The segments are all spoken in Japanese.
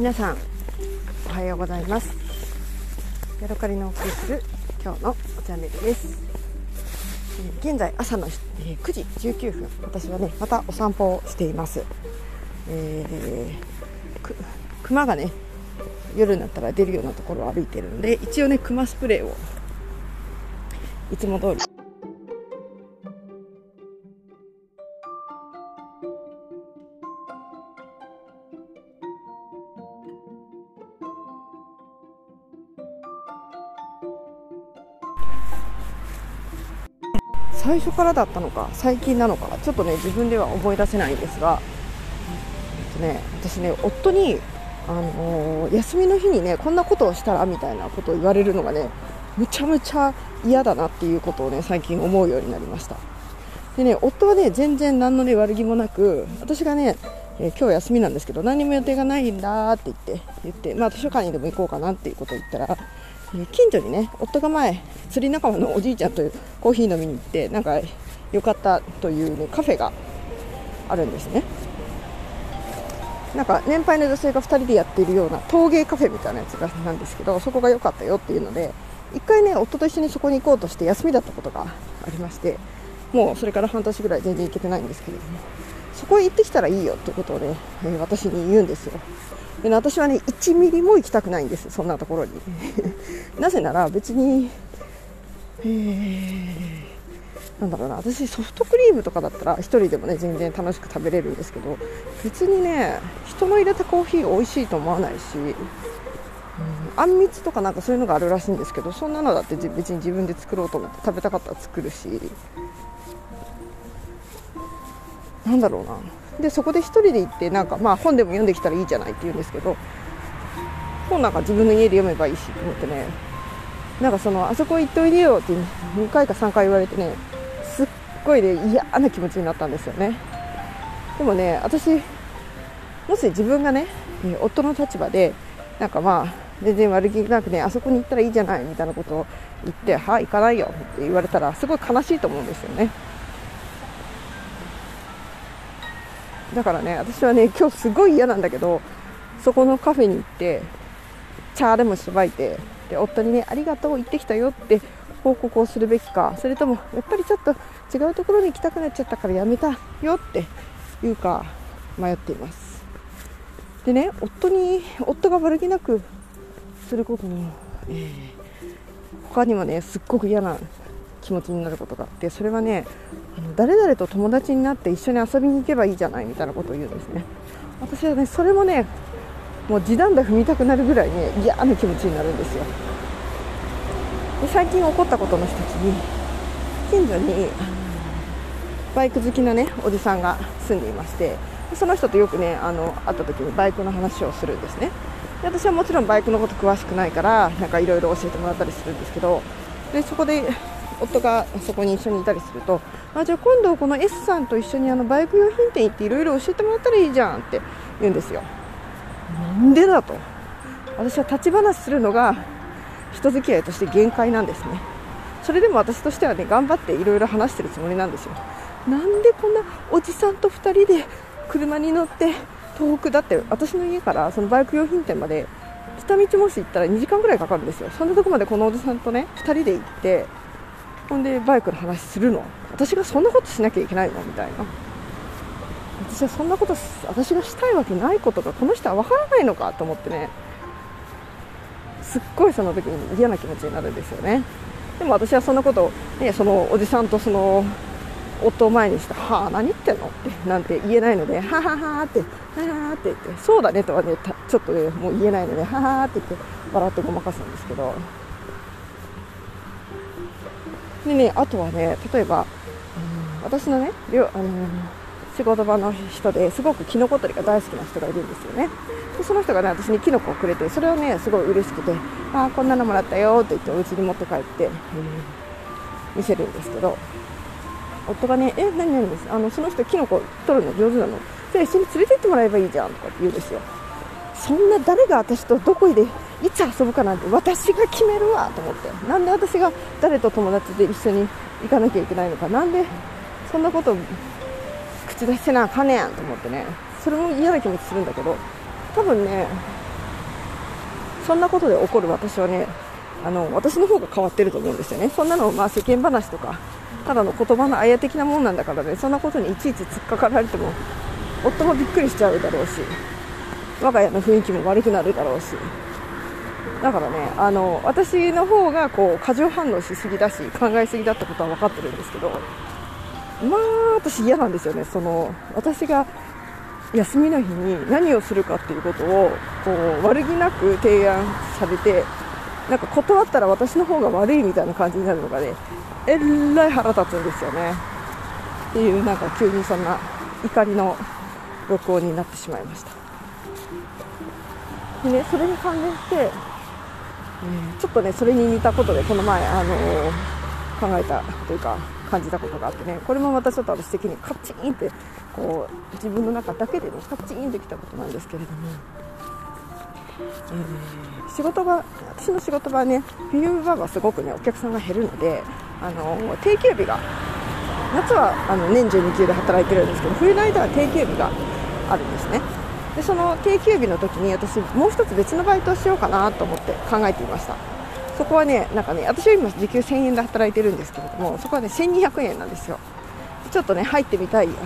皆さんおはようございます。ヤドカリのお送りする今日のおチャンネルです。現在朝の9時19分私はねまたお散歩をしています。えーく熊がね夜になったら出るようなところを歩いてるので一応ね熊スプレーをいつも通り最初からだったのか最近なのかちょっとね自分では思い出せないんですが、えっとね、私ね夫に、あのー休みの日にねこんなことをしたらみたいなことを言われるのがねむちゃむちゃ嫌だなっていうことをね最近思うようになりました。でね夫はね全然何のね悪気もなく私がね、えー今日休みなんですけど何も予定がないんだって言って言って、まあ、図書館にでも行こうかなっていうことを言ったら近所にね夫が前釣り仲間のおじいちゃんとコーヒー飲みに行ってなんか良かったという、ね、カフェがあるんですね。なんか年配の女性が2人でやっているような陶芸カフェみたいなやつがなんですけどそこが良かったよっていうので1回ね夫と一緒にそこに行こうとして休みだったことがありましてもうそれから半年ぐらい全然行けてないんですけれどもそこへ行ってきたらいいよってことをね、えー私に言うんですよ。でね私はね1ミリも行きたくないんですそんなところに。なぜなら別にえーなんだろうな私ソフトクリームとかだったら1人でもね全然楽しく食べれるんですけど別にね人の入れたコーヒー美味しいと思わないし、うん、あんみつとかなんかそういうのがあるらしいんですけどそんなのだって別に自分で作ろうと思って食べたかったら作るしなんだろうな。でそこで1人で行ってなんかまあ本でも読んできたらいいじゃないって言うんですけど本なんか自分の家で読めばいいしと思ってね。なんかそのあそこ行っておいでよって2回か3回言われてねすっごいね嫌な気持ちになったんですよね。でもね私もし自分がね夫の立場でなんかまあ全然悪気なくねあそこに行ったらいいじゃないみたいなことを言ってはい行かないよって言われたらすごい悲しいと思うんですよね。だからね私はね今日すごい嫌なんだけどそこのカフェに行って茶でもしばいてで夫にねありがとう行ってきたよって報告をするべきか。それともやっぱりちょっと違うところに行きたくなっちゃったからやめたよっていうか迷っています。でね夫に夫が悪気なくすることも、えー他にもねすっごく嫌な気持ちになることがあってそれはね誰々と友達になって一緒に遊びに行けばいいじゃないみたいなことを言うんですね。私はねそれもねもう地団打踏みたくなるぐらいね嫌な気持ちになるんですよ。で最近起こったことの一つに近所にバイク好きなねおじさんが住んでいましてその人とよくねあの会った時にバイクの話をするんですね。で私はもちろんバイクのこと詳しくないからなんかいろいろ教えてもらったりするんですけどでそこで夫がそこに一緒にいたりするとあじゃあ今度この S さんと一緒にあのバイク用品店行っていろいろ教えてもらったらいいじゃんって言うんですよ。なんでだと。私は立ち話するのが人付き合いとして限界なんですね。それでも私としてはね頑張っていろいろ話してるつもりなんですよ。なんでこんなおじさんと2人で車に乗って遠くだって私の家からそのバイク用品店まで下道もし行ったら2時間ぐらいかかるんですよ。そんなとこまでこのおじさんとね2人で行ってほんでバイクの話するの？私がそんなことしなきゃいけないの？みたいな。私はそんなこと私がしたいわけないことがこの人は分からないのかと思ってね。すっごいその時に嫌な気持ちになるんですよね。でも私はそんなこと、ね、そのおじさんとその夫を前にして、はあ、何言ってんの？ってなんて言えないので、はははって、ははって言って、そうだねとはね、ちょっとね、もう言えないので、ははって言って、笑ってごまかすんですけど、でね、あとはね、例えば、うん私のね、あの仕事場の人ですごくキノコ採りが大好きな人がいるんですよね。でその人がね、私にキノコをくれて、それをね、すごい嬉しくて、ああ、こんなのもらったよって言って、お家に持って帰って、うん見せるんですけど、夫がね、え、何何です？あのその人、キノコ取るの上手なの？じゃあ一緒に連れてってもらえばいいじゃんとかって言うんですよ。そんな誰が私とどこでいつ遊ぶかなんて私が決めるわと思って。なんで私が誰と友達で一緒に行かなきゃいけないのか。なんでそんなこと口出してなあかねやんと思ってね。それも嫌な気持ちするんだけど。多分ねそんなことで怒る私はねあの私の方が変わってると思うんですよね。そんなのまあ世間話とかただの言葉のあや的なもんなんだからね。そんなことにいちいち突っかかられても夫もびっくりしちゃうだろうし我が家の雰囲気も悪くなるだろうし。だからねあの私の方がこう過剰反応しすぎだし考えすぎだってことは分かってるんですけどまあ私嫌なんですよね。その私が休みの日に何をするかっていうことをこう悪気なく提案されてなんか断ったら私の方が悪いみたいな感じになるのがねえらい腹立つんですよね。っていうなんか急にそんな怒りの録音になってしまいました。でねそれに関連して、ちょっとねそれに似たことでこの前、あのー、考えたというか感じたことがあってねこれもまたちょっと私的にカチンってこう自分の中だけでねカチンってきたことなんですけれども、えー、仕事が私の仕事場はね冬場はすごくねお客さんが減るのであの定休日が夏はあの年中2級で働いてるんですけど冬の間は定休日があるんですね。でその定休日の時に私もう一つ別のバイトをしようかなと思って考えていました。そこはねなんかね私は今時給1000円で働いてるんですけれどもそこはね1200円なんですよ。ちょっとね入ってみたいあの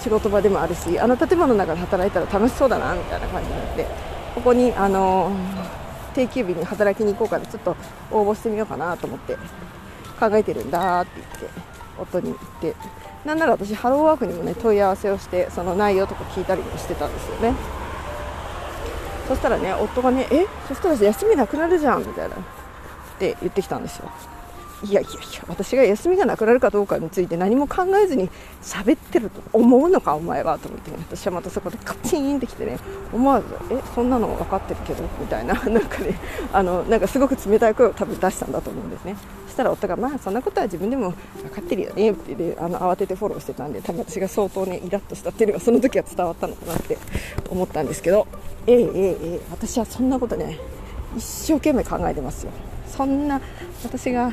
仕事場でもあるしあの建物の中で働いたら楽しそうだなみたいな感じになってここにあの定休日に働きに行こうかなちょっと応募してみようかなと思って考えてるんだって言って夫に言ってなんなら私ハローワークにもね問い合わせをしてその内容とか聞いたりもしてたんですよね。そしたらね夫がねえ？そしたら休みなくなるじゃんみたいな。って言ってきたんですよ。いやいやいや私が休みがなくなるかどうかについて何も考えずに喋ってると思うのかお前はと思って、ね、私はまたそこでカチンってきてね思わずえそんなの分かってるけど？みたいな なんかねあのなんかすごく冷たい声を多分出したんだと思うんですね。そしたら夫がまあそんなことは自分でも分かってるよねってであの慌ててフォローしてたんで多分私が相当ねイラッとしたっていうのがその時は伝わったのかなって思ったんですけどええええええ私はそんなことね一生懸命考えてますよ。そんな私が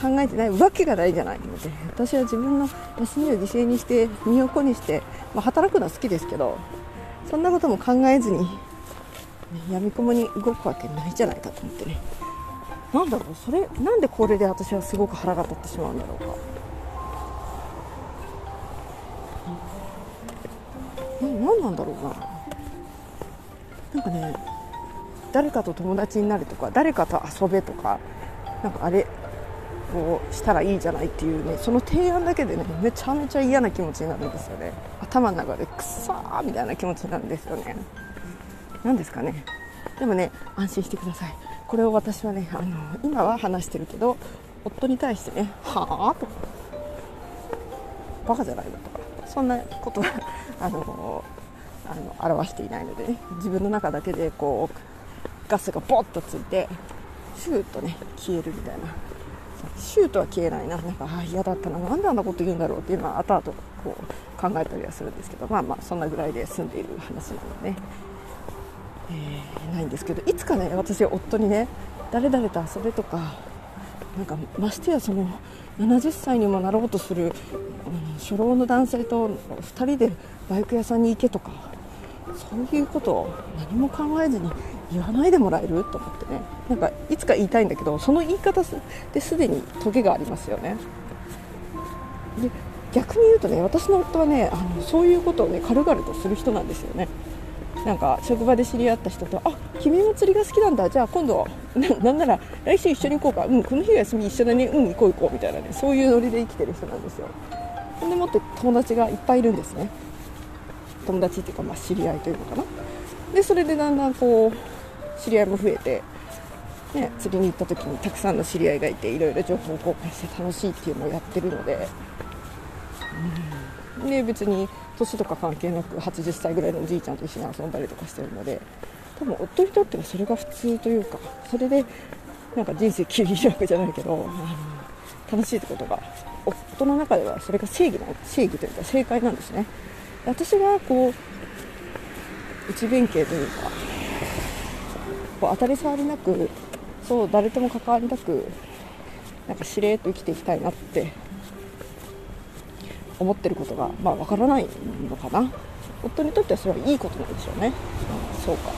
考えてない。わけがないじゃないので。私は自分の休みを犠牲にして身を粉にして、まあ、働くのは好きですけどそんなことも考えずに、ね、やみくもに動くわけないじゃないかと思ってね。なんだろうそれなんでこれで私はすごく腹が立ってしまうんだろうか。何なんだろうな。なんかね誰かと友達になるとか誰かと遊べとかなんかあれこうしたらいいじゃないっていうねその提案だけでねめちゃめちゃ嫌な気持ちになるんですよね。頭の中でくそーみたいな気持ちになるんですよね。何ですかね。でもね安心してください。これを私はねあの今は話してるけど夫に対してねはあ？とか。バカじゃないの？とか。そんなことは あのあの表していないので、ね、自分の中だけでこうガスがボッとついてシューッとね消えるみたいな。シュートは消えないな。なんかあ嫌だったな。なんであんなこと言うんだろうっていうのは後々こう考えたりはするんですけど。まあまあそんなぐらいで済んでいる話なのでね、えー、ないんですけどいつかね私夫にね誰々と遊べとかなんかましてやその70歳にもなろうとする、うん、初老の男性と2人でバイク屋さんに行けとかそういうことを何も考えずに言わないでもらえる？と思ってね。なんかいつか言いたいんだけどその言い方ですでにトゲがありますよね。で逆に言うとね私の夫はねあのそういうことをね軽々とする人なんですよね。なんか職場で知り合った人とあ君も釣りが好きなんだ。じゃあ今度ななんなら来週一緒に行こうか。うんこの日は休み一緒だね。うん行こう行こう。みたいなねそういうノリで生きてる人なんですよ。ほんでもって友達がいっぱいいるんですね。友達っていうかまあ知り合いというのかな。でそれでだんだんこう知り合いも増えて、ね、釣りに行った時にたくさんの知り合いがいていろいろ情報交換して楽しいっていうのをやってるので,、うん、で別に年とか関係なく80歳ぐらいのおじいちゃんと一緒に遊んだりとかしてるので多分夫にとってはそれが普通というかそれでなんか人生切り開くじゃないけど、うん、楽しいってことが夫の中ではそれが正義な正義というか正解なんですね。私はこう内弁慶というかこう当たり障りなくそう誰とも関わりなくなんかしれっと生きていきたいなって思ってることがまあ分からないのかな。夫にとってはそれはいいことなんでしょうね、そうか。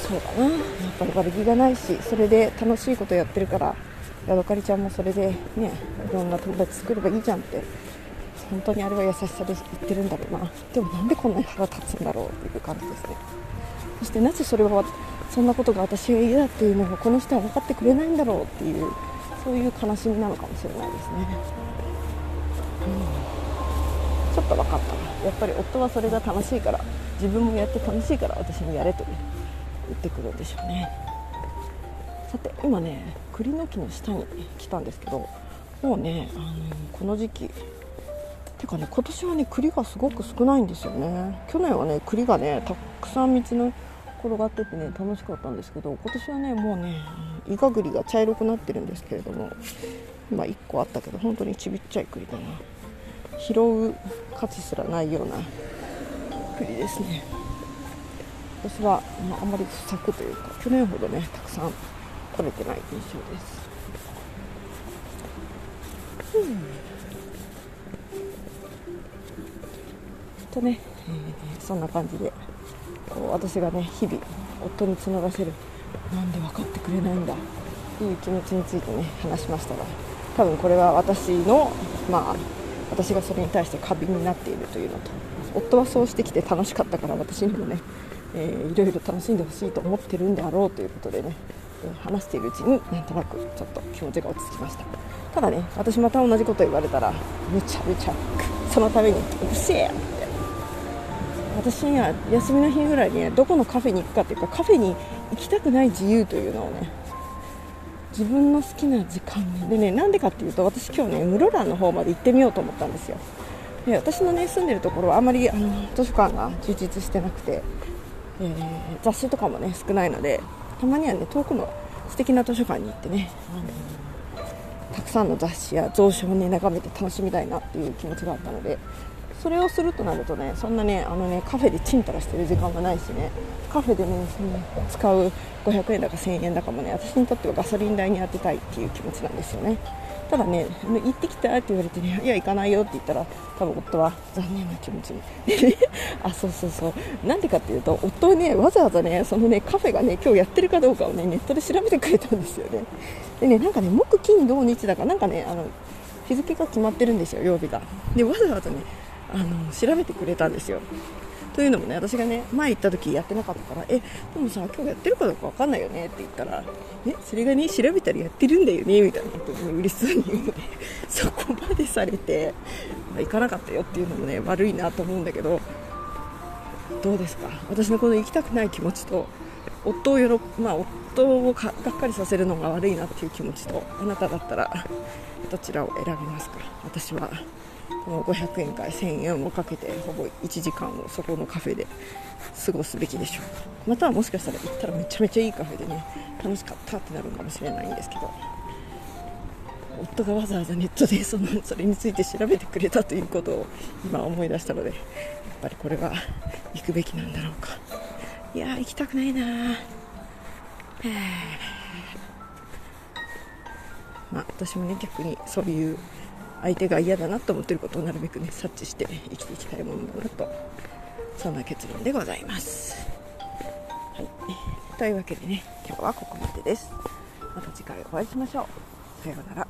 そうだな。やっぱり悪気がないしそれで楽しいことやってるからヤドカリちゃんもそれでねいろんな友達作ればいいじゃんって本当にあれは優しさで言ってるんだろうな。でもなんでこんなに腹立つんだろうっていう感じですね。そしてなぜそれはそんなことが私が嫌だっていうのをこの人は分かってくれないんだろうっていうそういう悲しみなのかもしれないですね、うん、ちょっと分かった。なやっぱり夫はそれが楽しいから自分もやって楽しいから私もやれと、ね、言ってくるんでしょうね。さて今ね栗の木の下に来たんですけどもうねあのこの時期てかね今年はね栗がすごく少ないんですよね。去年はね栗がねたくさん道の転がっててね楽しかったんですけど今年はねもうねイガグリが茶色くなってるんですけれども今1個あったけど本当にちびっちゃい栗だな。拾う価値すらないような栗ですね。私は、まあ、あまり不作というか去年ほどねたくさん取れてない印象です、うん。とね、えー、そんな感じで私がね日々夫に募らせる。なんで分かってくれないんだ。っていう気持ちについてね話しましたが。多分これは私のまあ私がそれに対して過敏になっているというのと。夫はそうしてきて楽しかったから私にもね、えー、いろいろ楽しんでほしいと思ってるんであろうということでね、話しているうちになんとなくちょっと気持ちが落ち着きました。ただね私また同じこと言われたらめちゃめちゃそのために「うるせえ!」私には休みの日ぐらいに、ね、どこのカフェに行くかっていうかカフェに行きたくない自由というのをね自分の好きな時間でねなんでかっていうと私今日ね室蘭の方まで行ってみようと思ったんですよ。で私のね住んでるところはあまりあの図書館が充実してなくて、えー、雑誌とかもね少ないのでたまにはね遠くの素敵な図書館に行ってね、たくさんの雑誌や蔵書をね眺めて楽しみたいなっていう気持ちがあったのでそれをするとなるとねそんなねあのねカフェでチンタラしてる時間がないしね。カフェでね使う500円だか1000円だかもね私にとってはガソリン代に当てたいっていう気持ちなんですよね。ただね行ってきたって言われてねいや行かないよって言ったら多分夫は残念な気持ちに。あそうそうそう。なんでかっていうと夫はねわざわざねそのねカフェがね今日やってるかどうかをねネットで調べてくれたんですよね。でねなんかね木金土日だかなんかねあの日付が決まってるんですよ曜日が。でわざわざねあの調べてくれたんですよ。というのもね私がね前行った時やってなかったからえでもさ今日やってるかどうか分かんないよねって言ったらえそれがね調べたらやってるんだよねみたいなことを、ね、嬉しそうに言うので そこまでされて、まあ、行かなかったよっていうのもね悪いなと思うんだけどどうですか？私のこの行きたくない気持ちと夫をよろ、まあ、夫をがっかりさせるのが悪いなっていう気持ちとあなただったらどちらを選びますか？私はこの500円から1000円をかけてほぼ1時間をそこのカフェで過ごすべきでしょう。かまたはもしかしたら行ったらめちゃめちゃいいカフェでね楽しかったってなるかもしれないんですけど夫がわざわざネットで そのそれについて調べてくれたということを今思い出したのでやっぱりこれは行くべきなんだろうか。いや行きたくないなまあ私もね逆にそういう相手が嫌だなと思ってることをなるべくね察知して生きていきたいものだなとそんな結論でございます。はい、というわけでね今日はここまでです。また次回お会いしましょう。さようなら。